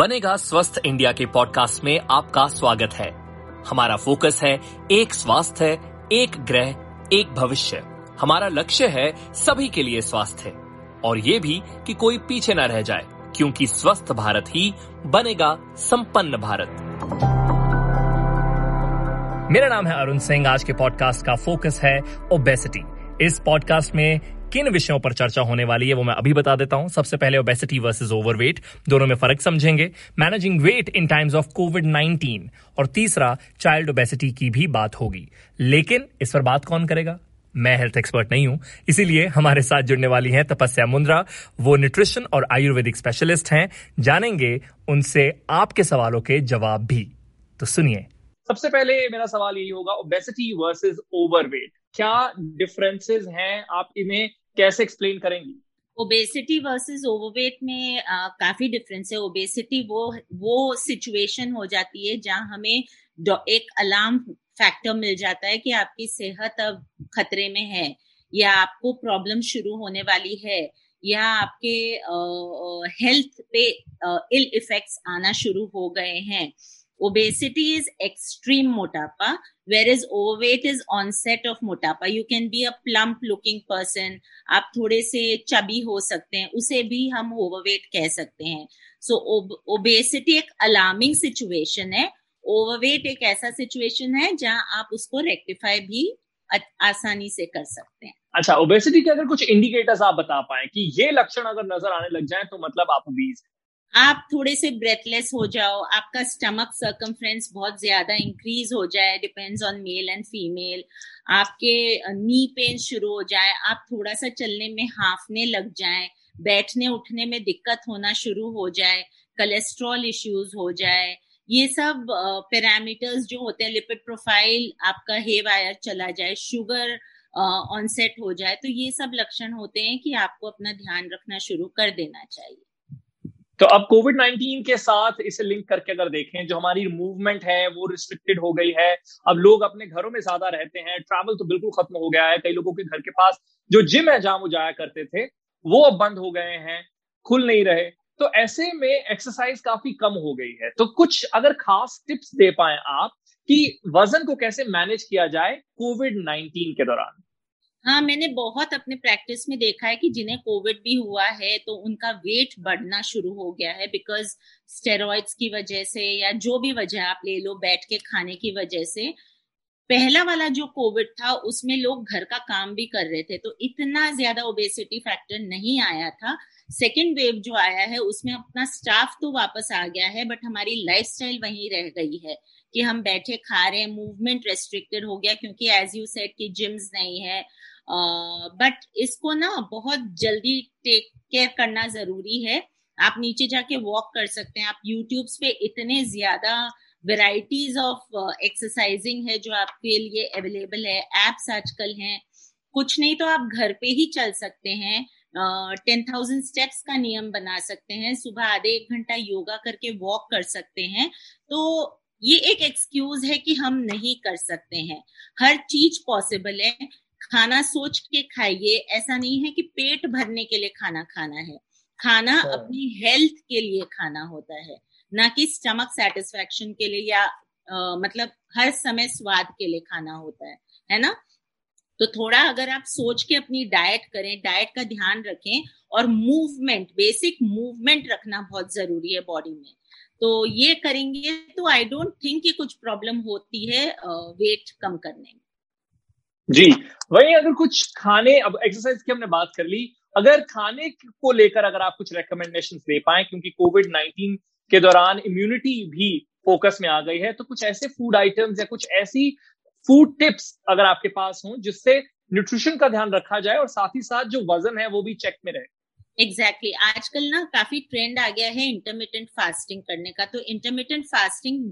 बनेगा स्वस्थ इंडिया के पॉडकास्ट में आपका स्वागत है। हमारा फोकस है एक स्वास्थ्य, एक ग्रह, एक भविष्य। हमारा लक्ष्य है सभी के लिए स्वास्थ्य। और ये भी कि कोई पीछे न रह जाए, क्योंकि स्वस्थ भारत ही बनेगा संपन्न भारत। मेरा नाम है अरुण सिंह। आज के पॉडकास्ट का फोकस है ओबेसिटी इस पॉडकास्ट में किन विषयों पर चर्चा होने वाली है वो मैं अभी बता देता हूँ। सबसे पहले ओबेसिटी वर्सेस ओवरवेट दोनों में फ़र्क समझेंगे। Managing weight in times of COVID 19 और तीसरा चाइल्ड ओबेसिटी की भी बात होगी। लेकिन इस पर बात कौन करेगा? मैं हेल्थ एक्सपर्ट नहीं हूँ, इसीलिए हमारे साथ जुड़ने वाली हैं तपस्या मुंद्रा। वो न्यूट्रिशन और आयुर्वेदिक स्पेशलिस्ट हैं। जानेंगे उनसे आपके सवालों के जवाब भी। तो सुनिए। सबसे पहले मेरा सवाल यही होगा ओबेसिटी वर्सेस ओवरवेट क्या डिफरेंसेस हैं आप इन्हें कैसे एक्सप्लेन करेंगी? ओबेसिटी वर्सेस ओवरवेट में आ, काफ़ी डिफरेंस है। ओबेसिटी वो वो सिचुएशन हो जाती है जहाँ हमें एक अलार्म फैक्टर मिल जाता है कि आपकी सेहत अब खतरे में है या आपको प्रॉब्लम शुरू होने वाली है या आपके हेल्थ पे इल इफेक्ट्स आना शुरू हो गए हैं। Obesity is extreme motapa whereas overweight is onset of motapa. You can be a plump looking person. आप थोड़े से चबी हो सकते हैं उसे भी हम ओवरवेट कह सकते हैं। सो so, ओबेसिटी एक अलार्मिंग सिचुएशन है। ओवरवेट एक ऐसा सिचुएशन है जहाँ आप उसको रेक्टिफाई भी आसानी से कर सकते हैं। अच्छा ओबेसिटी के अगर कुछ इंडिकेटर्स आप बता पाए कि ये लक्षण अगर नज़र आने लग जाए तो मतलब आप ओबीज आप थोड़े से ब्रेथलेस हो जाओ, आपका स्टमक सर्कमफ्रेंस बहुत ज़्यादा इंक्रीज हो जाए depends on male and female आपके नी पेन शुरू हो जाए, आप थोड़ा सा चलने में हाफने लग जाए, बैठने उठने में दिक्कत होना शुरू हो जाए कोलेस्ट्रॉल इश्यूज़ हो जाए, ये सब पैरामीटर्स जो होते हैं लिपिड प्रोफ़ाइल आपका हे वायर चला जाए शुगर ऑनसेट हो जाए तो ये सब लक्षण होते हैं कि आपको अपना ध्यान रखना शुरू कर देना चाहिए। तो अब कोविड 19 के साथ इसे लिंक करके अगर देखें, जो हमारी मूवमेंट है, वो रिस्ट्रिक्टेड हो गई है। अब लोग अपने घरों में ज़्यादा रहते हैं ट्रैवल तो बिल्कुल खत्म हो गया है। कई लोगों के घर के पास जो जिम है, जहाँ वो जाया करते थे, वो अब बंद हो गए हैं, खुल नहीं रहे। तो ऐसे में एक्सरसाइज काफ़ी कम हो गई है। तो कुछ अगर खास टिप्स दे पाए आप कि वज़न को कैसे मैनेज किया जाए कोविड 19 के दौरान। हाँ मैंने बहुत अपने प्रैक्टिस में देखा है कि जिन्हें कोविड भी हुआ है तो उनका वेट बढ़ना शुरू हो गया है बिकॉज़ स्टेरॉइड्स की वजह से या जो भी वजह आप ले लो, बैठ के खाने की वजह से। पहला वाला जो कोविड था, उसमें लोग घर का काम भी कर रहे थे तो इतना ज़्यादा ओबेसिटी फैक्टर नहीं आया था। सेकेंड वेव जो आया है, उसमें अपना स्टाफ तो वापस आ गया है बट हमारी लाइफस्टाइल वहीं रह गई है। कि हम बैठे खा रहे हैं मूवमेंट रेस्ट्रिक्टेड हो गया क्योंकि एज यू सेट की जिम्स नहीं है। बट uh, इसको ना बहुत जल्दी टेक केयर करना ज़रूरी है। आप नीचे जाके वॉक कर सकते हैं। आप यूट्यूब पे इतने ज़्यादा वेराइटीज ऑफ़ एक्सरसाइजिंग है जो आपके लिए अवेलेबल है। एप्स आजकल हैं। कुछ नहीं तो आप घर पे ही चल सकते हैं। टेन थाउज़ेंड स्टेप्स का नियम बना सकते हैं। सुबह आधे एक घंटा योगा करके वॉक कर सकते हैं। तो ये एक एक्सक्यूज है कि हम नहीं कर सकते हैं। हर चीज़ पॉसिबल है। खाना सोच के खाइए। ऐसा नहीं है कि पेट भरने के लिए खाना खाना है। खाना हाँ। अपनी हेल्थ के लिए खाना होता है। ना कि स्टमक सेटिस्फेक्शन के लिए या आ, मतलब हर समय स्वाद के लिए खाना होता है। है ना? तो थोड़ा अगर आप सोच के अपनी डाइट करें डाइट का ध्यान रखें और मूवमेंट बेसिक मूवमेंट रखना बहुत ज़रूरी है बॉडी में। तो ये करेंगे तो आई डोंट थिंक कि कुछ प्रॉब्लम होती है वेट कम करने में। जी, वही अगर कुछ खाने, अब एक्सरसाइज की हमने बात कर ली, अगर खाने को लेकर अगर आप कुछ रिकमेंडेशन दे पाए, क्योंकि कोविड नाइन्टीन के दौरान इम्यूनिटी भी फोकस में आ गई है तो कुछ ऐसे फ़ूड आइटम्स या कुछ ऐसी फ़ूड टिप्स अगर आपके पास हो, जिससे न्यूट्रिशन का ध्यान रखा जाए और साथ ही साथ जो वज़न है वो भी चेक में रहे। Exactly exactly. आजकल ना काफ़ी ट्रेंड आ गया है इंटरमीडियंट फास्टिंग करने का तो इंटरमीडियंट फास्टिंग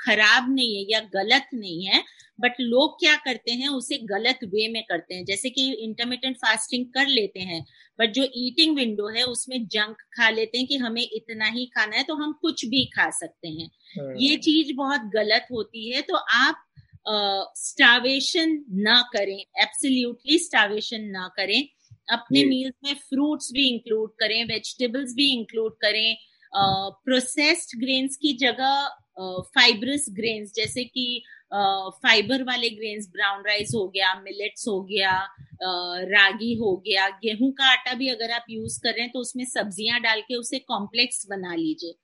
खराब नहीं है या गलत नहीं है बट लोग क्या करते हैं उसे गलत वे में करते हैं जैसे कि इंटरमीडियंट फास्टिंग कर लेते हैं बट जो ईटिंग विंडो है उसमें जंक खा लेते हैं कि हमें इतना ही खाना है तो हम कुछ भी खा सकते हैं हाँ। ये चीज़ बहुत गलत होती है तो आप स्टावेशन ना करें एब्सोल्युटली स्टावेशन ना करें अपने मील्स में फ्रूट्स भी इंक्लूड करें वेजिटेबल्स भी इंक्लूड करें प्रोसेस्ड ग्रेन्स की जगह फाइब्रस ग्रेन्स जैसे कि फाइबर वाले ग्रेन्स ब्राउन राइस हो गया मिलेट्स हो गया रागी हो गया गेहूँ का आटा भी अगर आप यूज़ कर रहे हैं तो उसमें सब्ज़ियाँ डाल के उसे कॉम्प्लेक्स बना लीजिए।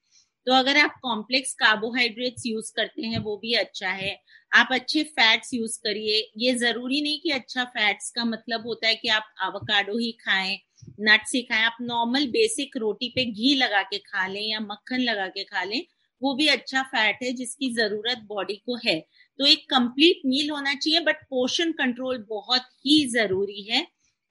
तो अगर आप कॉम्प्लेक्स कार्बोहाइड्रेट्स यूज़ करते हैं, वो भी अच्छा है। आप अच्छे फैट्स यूज़ करिए। ये ज़रूरी नहीं कि अच्छा फैट्स का मतलब होता है कि आप आवकाडो ही खाएँ नट्स ही खाएँ। आप नॉर्मल बेसिक रोटी पे घी लगा के खा लें या मक्खन लगा के खा लें, वो भी अच्छा फैट है जिसकी ज़रूरत बॉडी को है। तो एक कंप्लीट मील होना चाहिए बट पोषण कंट्रोल बहुत ही ज़रूरी है।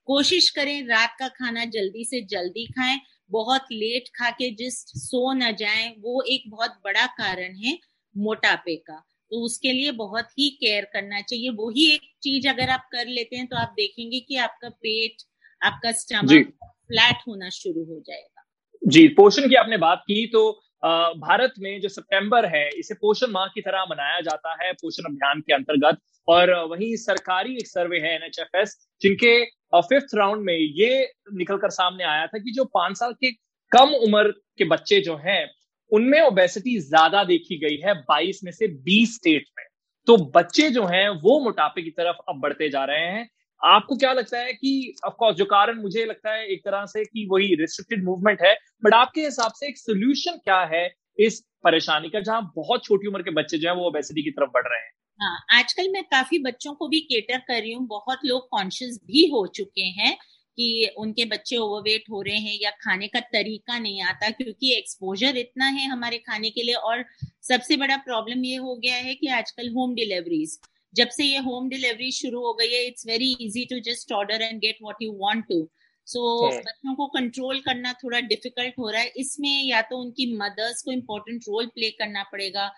कोशिश करें रात का खाना जल्दी से जल्दी खाएँ। बहुत लेट खा के जिस सो ना जाए वो एक बहुत बड़ा कारण है मोटापे का। तो उसके लिए बहुत ही केयर करना चाहिए। वो ही एक चीज़ अगर आप कर लेते हैं तो आप देखेंगे कि आपका पेट आपका स्टमक फ्लैट होना शुरू हो जाएगा। जी पोषण की आपने बात की तो भारत में जो सितंबर है, इसे पोषण माह की तरह मनाया जाता है, पोषण अभियान के अंतर्गत। और वही सरकारी एक सर्वे है, एनएचएफएस, जिनके फिफ्थ राउंड में ये निकलकर सामने आया था कि जो पाँच साल के कम उम्र के बच्चे जो हैं, उनमें ओबेसिटी ज़्यादा देखी गई है 22 में से 20 स्टेट में। तो बच्चे जो हैं, वो मोटापे की तरफ़ अब बढ़ते जा रहे हैं। आपको क्या लगता है कि ऑफकोर्स जो कारण मुझे लगता है एक तरह से कि वही रिस्ट्रिक्टेड मूवमेंट है बट आपके हिसाब से एक सोल्यूशन क्या है इस परेशानी का, जहाँ बहुत छोटी उम्र के बच्चे जो है वो ओबेसिटी की तरफ़ बढ़ रहे हैं? हाँ आजकल मैं काफ़ी बच्चों को भी केटर कर रही हूँ। बहुत लोग कॉन्शियस भी हो चुके हैं कि उनके बच्चे ओवरवेट हो रहे हैं या खाने का तरीका नहीं आता क्योंकि एक्सपोजर इतना है हमारे खाने के लिए और सबसे बड़ा प्रॉब्लम ये हो गया है कि आजकल होम डिलीवरीज जब से ये होम डिलीवरी शुरू हो गई है it's very easy to just order and get what you want to so बच्चों को कंट्रोल करना थोड़ा डिफ़िकल्ट हो रहा है। इसमें या तो उनकी मदर्स को इम्पोर्टेंट रोल प्ले करना पड़ेगा।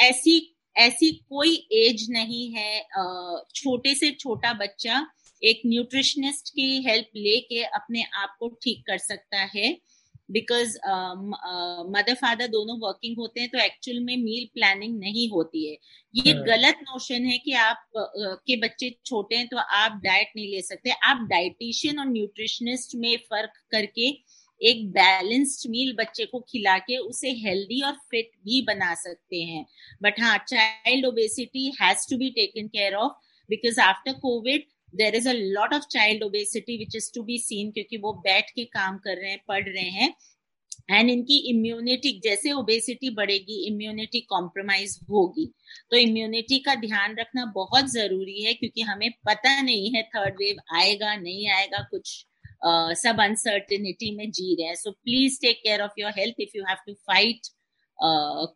ऐसी ऐसी कोई एज नहीं है छोटे से छोटा बच्चा एक न्यूट्रिशनिस्ट की हेल्प लेके अपने आप को ठीक कर सकता है। बिकॉज़ मदर फादर दोनों वर्किंग होते हैं तो एक्चुअल में मील प्लानिंग नहीं होती है। ये हाँ। गलत नोशन है कि आप uh, के बच्चे छोटे हैं तो आप डाइट नहीं ले सकते। आप डाइटिशियन और न्यूट्रिशनिस्ट में फ़र्क करके एक बैलेंस्ड मील बच्चे को खिला के उसे हेल्दी और फिट भी बना सकते हैं। बट हाँ child obesity has to be taken care of because after COVID there is a lot of child obesity which is to be seen क्योंकि वो बैठ के काम कर रहे हैं, पढ़ रहे हैं। एंड इनकी इम्यूनिटी जैसे ओबेसिटी बढ़ेगी इम्यूनिटी कॉम्प्रोमाइज होगी। तो इम्यूनिटी का ध्यान रखना बहुत ज़रूरी है क्योंकि हमें पता नहीं है थर्ड वेव आएगा, नहीं आएगा, कुछ सब अनसर्टिनिटी में जी रहे हैं। So please take care of your health if you have to fight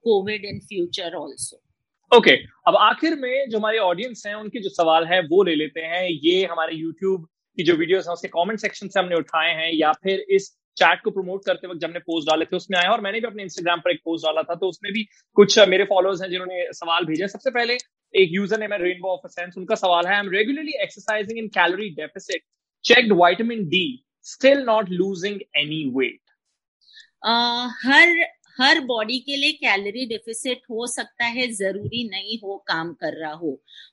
COVID in future also okay okay, अब आखिर में जो हमारे ऑडियंस हैं उनके जो सवाल है वो ले लेते हैं। ये हमारे यूट्यूब की जो वीडियोस हैं उसके कमेंट सेक्शन से हमने उठाए हैं या फिर इस चैट को प्रमोट करते वक्त जब हमने पोस्ट डाले थे उसमें आया और मैंने भी अपने इंस्टाग्राम पर एक पोस्ट डाला था तो उसमें भी कुछ मेरे फॉलोअर्स हैं जिन्होंने सवाल भेजा सबसे पहले एक यूज़र ने मैं रेनबो ऑफ़ सेंस उनका सवाल है I am regularly exercising in calorie deficit checked vitamin D still not losing any weight हर हर बॉडी के लिए कैलोरी डिफिसिट हो सकता है, ज़रूरी नहीं हो काम कर रहा हो।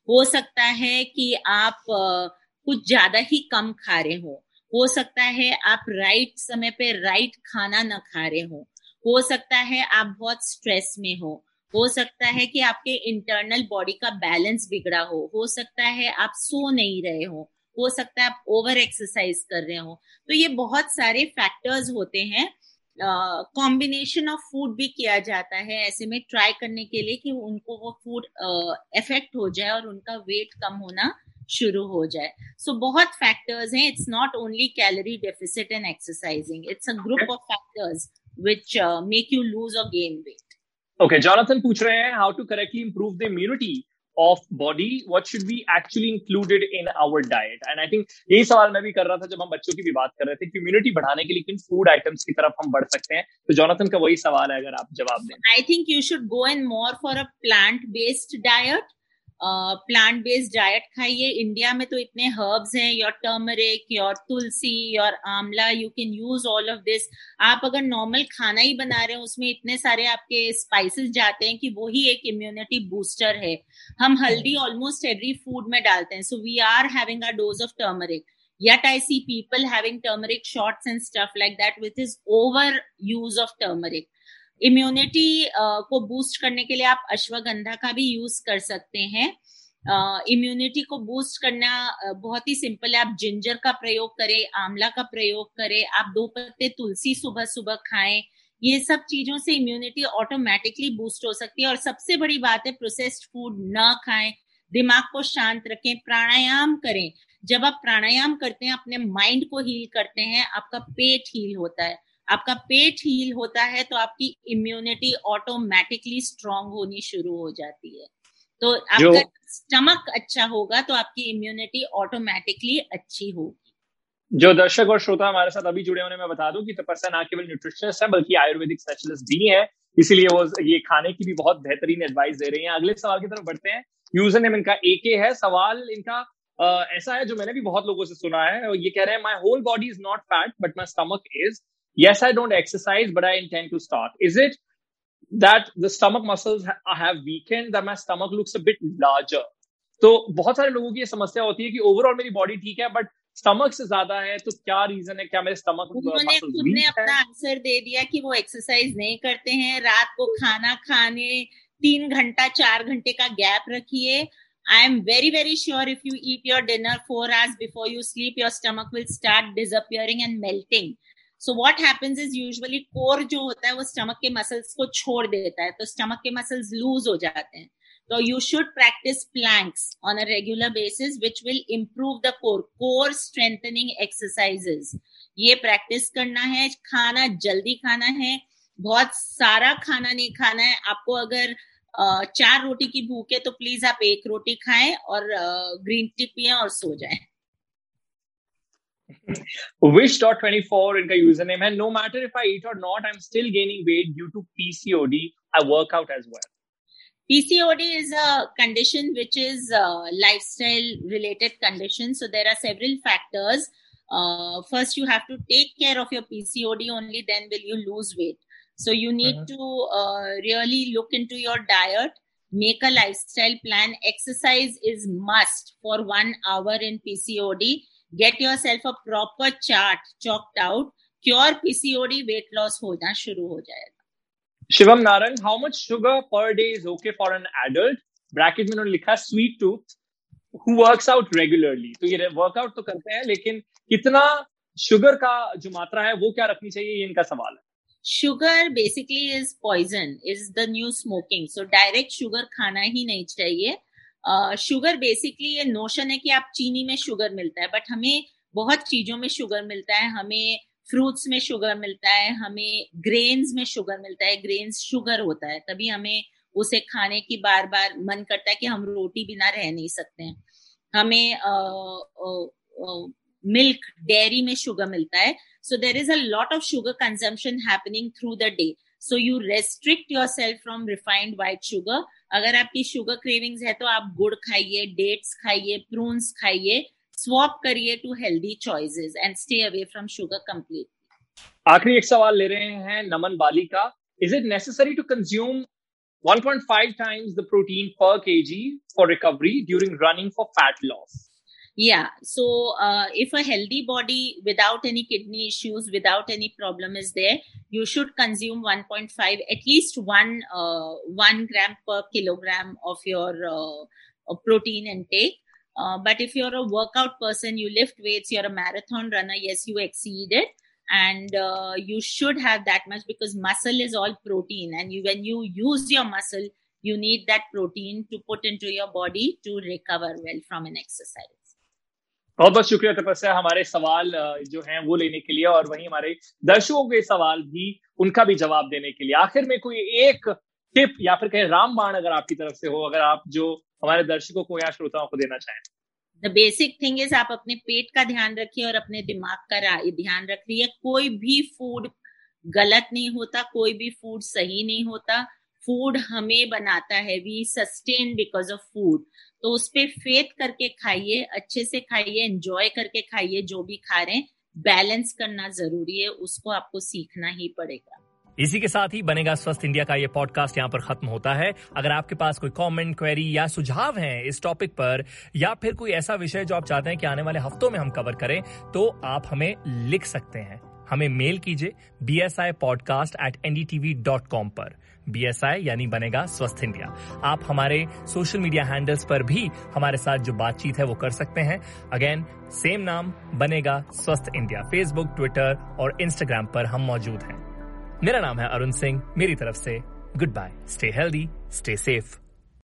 हो सकता है कि आप कुछ ज़्यादा ही कम खा रहे हो। हो सकता है आप राइट समय पे राइट खाना ना खा रहे हो। हो सकता है आप बहुत स्ट्रेस में हो। हो सकता है कि आपके इंटरनल बॉडी का बैलेंस बिगड़ा हो। हो सकता है आप सो नहीं रहे हो। हो सकता है आप ओवर एक्सरसाइज कर रहे हो। तो ये बहुत सारे फैक्टर्स होते हैं कॉम्बिनेशन ऑफ़ फ़ूड भी किया जाता है ऐसे में ट्राई करने के लिए कि उनको वो फ़ूड इफ़ेक्ट uh, हो जाए और उनका वेट कम होना शुरू हो जाए। सो so, बहुत फैक्टर्स हैं। It's not only calorie deficit and exercising it's a group of factors which make you lose और गेन वेट ओके जॉनथन पूछ रहे हैं how to correctly improve the immunity of body what should be actually included in our diet and I think यही सवाल मैं भी कर रहा था जब हम बच्चों की भी बात कर रहे थे इम्यूनिटी बढ़ाने के लिए किन फ़ूड आइटम्स की तरफ़ हम बढ़ सकते हैं? तो जोनाथन का वही सवाल है अगर आप जवाब दें। I think you should go and more for a plant based diet plant based diet खाइए। इंडिया में तो इतने हर्ब्स हैं your turmeric your tulsi your amla you can use all of this आप अगर नॉर्मल खाना ही बना रहे हैं उसमें इतने सारे आपके स्पाइसेस जाते हैं कि वो ही एक इम्यूनिटी बूस्टर है। हम हल्दी ऑलमोस्ट एवरी फ़ूड में डालते हैं। So we are having a dose of turmeric yet i see people having turmeric shots and stuff like that with his over use of turmeric immunity को boost करने के लिए आप अश्वगंधा का भी यूज़ कर सकते हैं। इम्यूनिटी को बूस्ट करना बहुत ही सिंपल है। आप जिंजर का प्रयोग करें, आंवला का प्रयोग करें, आप दो पत्ते तुलसी सुबह सुबह खाएँ, ये सब चीज़ों से इम्यूनिटी ऑटोमेटिकली बूस्ट हो सकती है। और सबसे बड़ी बात है प्रोसेस्ड फ़ूड ना खाएँ, दिमाग को शांत रखें, प्राणायाम करें। जब आप प्राणायाम करते हैं, अपने माइंड को हील करते हैं, आपका पेट हील होता है। आपका पेट हील होता है तो आपकी इम्यूनिटी ऑटोमेटिकली स्ट्रांग होनी शुरू हो जाती है। तो आपका स्टमक अच्छा होगा तो आपकी इम्यूनिटी ऑटोमेटिकली अच्छी होगी। जो दर्शक और श्रोता हमारे साथ अभी जुड़े होने में बता दूँ कि तपस्या ना केवल न्यूट्रिशनिस्ट है बल्कि आयुर्वेदिक स्पेशलिस्ट भी है। इसीलिए वो ये खाने की भी बहुत बेहतरीन एडवाइस दे रही हैं। अगले सवाल की तरफ़ बढ़ते हैं। यूज़र नेम इनका ए के है। सवाल इनका uh, ऐसा है जो मैंने भी बहुत लोगों से सुना है। ये कह रहे हैं my whole body is not fat but my stomach is yes i don't exercise but i intend to start. Is it that the stomach muscles have weakened that my stomach looks a bit larger? तो बहुत सारे लोगों की ये समस्या होती है कि ओवरऑल मेरी बॉडी ठीक है बट स्टमक से ज़्यादा है तो क्या रीजन है? क्या मेरे स्टमक उन्होंने खुद ने अपना आंसर दे दिया कि वो एक्सरसाइज नहीं करते हैं। रात को खाना खाने तीन घंटा चार घंटे का गैप रखिए। I am very very sure if you eat your dinner four hours before you sleep your stomach will start disappearing and melting so what happens is usually core जो होता है वो स्टमक के मसल्स को छोड़ देता है तो स्टमक के मसल्स लूज हो जाते हैं। तो you should practice planks on a regular basis which will improve the core core strengthening exercises ये प्रैक्टिस करना है, खाना, जल्दी खाना है, बहुत सारा खाना नहीं खाना है। आपको अगर चार रोटी की भूख है तो प्लीज़ आप एक रोटी खाएँ और ग्रीन टी पिए और सो जाएँ। Wish.24 in the username. And no matter if I eat or not, I'm still gaining weight due to PCOD. I work out as well. PCOD is a condition which is a lifestyle related condition. So there are several factors. Uh, first, you have to take care of your PCOD only, then will you lose weight. So you need uh-huh. to uh, really look into your diet, make a lifestyle plan. Exercise is must for one hour in PCOD get yourself a proper chart chalked out. Cure PCOD weight loss होना शुरू हो जाएगा। Shivam Narang how much sugar per day is okay for an adult bracket में उन्होंने लिखा sweet tooth who works out regularly तो ये workout तो करते हैं लेकिन कितना शुगर का जो मात्रा है वो क्या रखनी चाहिए ये इनका सवाल है। Sugar basically is poison is the new smoking so direct sugar खाना ही नहीं चाहिए। शुगर बेसिकली ये नोशन है कि आप चीनी में शुगर मिलता है बट हमें बहुत चीज़ों में शुगर मिलता है, हमें फ्रूट्स में शुगर मिलता है, हमें ग्रेन्स में शुगर मिलता है ग्रेन्स शुगर होता है, तभी हमें उसे खाने की बार बार मन करता है कि हम रोटी बिना रह नहीं सकते हैं। हमें मिल्क डेयरी में शुगर मिलता है so there is a lot of sugar consumption happening through the day so you restrict yourself from refined white sugar अगर आपकी शुगर क्रेविंग्स है तो आप गुड़ खाइए डेट्स खाइए प्रून्स खाइए स्वॉप करिए to healthy choices and stay away from sugar complete आखिरी एक सवाल ले रहे हैं नमन बाली का is it necessary to consume 1.5 times the protein per kg for recovery during running for fat loss? Yeah. So uh, if a healthy body without any kidney issues without any problem is there you should consume 1.5 at least 1 uh, 1 gram per kilogram of your uh, protein intake. Uh, but if you're a workout person you lift weights you're a marathon runner yes you exceed it. And uh, you should have that much because muscle is all protein. And you, when you use your muscle you need that protein to put into your body to recover well from an exercise बहुत बहुत शुक्रिया तपस्या हमारे सवाल जो हैं वो लेने के लिए और वहीं हमारे दर्शकों के सवाल भी, उनका भी जवाब देने के लिए। आखिर में कोई एक टिप या फिर कहें रामबाण अगर आपकी तरफ़ से हो, अगर आप जो हमारे दर्शकों को या श्रोताओं को देना चाहें। द बेसिक थिंग इज़ आप अपने पेट का ध्यान रखिए और अपने दिमाग का ध्यान रखिए। कोई भी फ़ूड गलत नहीं होता, कोई भी फ़ूड सही नहीं होता। फ़ूड हमें बनाता है we sustain because of food तो उस पर फेथ करके खाइए अच्छे से खाइए एंजॉय करके खाइए जो भी खा रहे हैं बैलेंस करना ज़रूरी है उसको आपको सीखना ही पड़ेगा। इसी के साथ ही बनेगा स्वस्थ इंडिया का ये पॉडकास्ट यहाँ पर खत्म होता है। अगर आपके पास कोई कमेंट, क्वेरी या सुझाव हैं इस टॉपिक पर या फिर कोई ऐसा विषय जो आप चाहते हैं कि आने वाले हफ्तों में हम कवर करें तो आप हमें लिख सकते हैं। हमें मेल कीजिए B S I podcast at NDTV dot com पर। बी एस आई यानी बनेगा स्वस्थ इंडिया। आप हमारे सोशल मीडिया हैंडल्स पर भी हमारे साथ जो बातचीत है वो कर सकते हैं। अगेन सेम नाम, बनेगा स्वस्थ इंडिया। फेसबुक ट्विटर और इंस्टाग्राम पर हम मौजूद हैं। मेरा नाम है अरुण सिंह। मेरी तरफ़ से goodbye stay healthy stay safe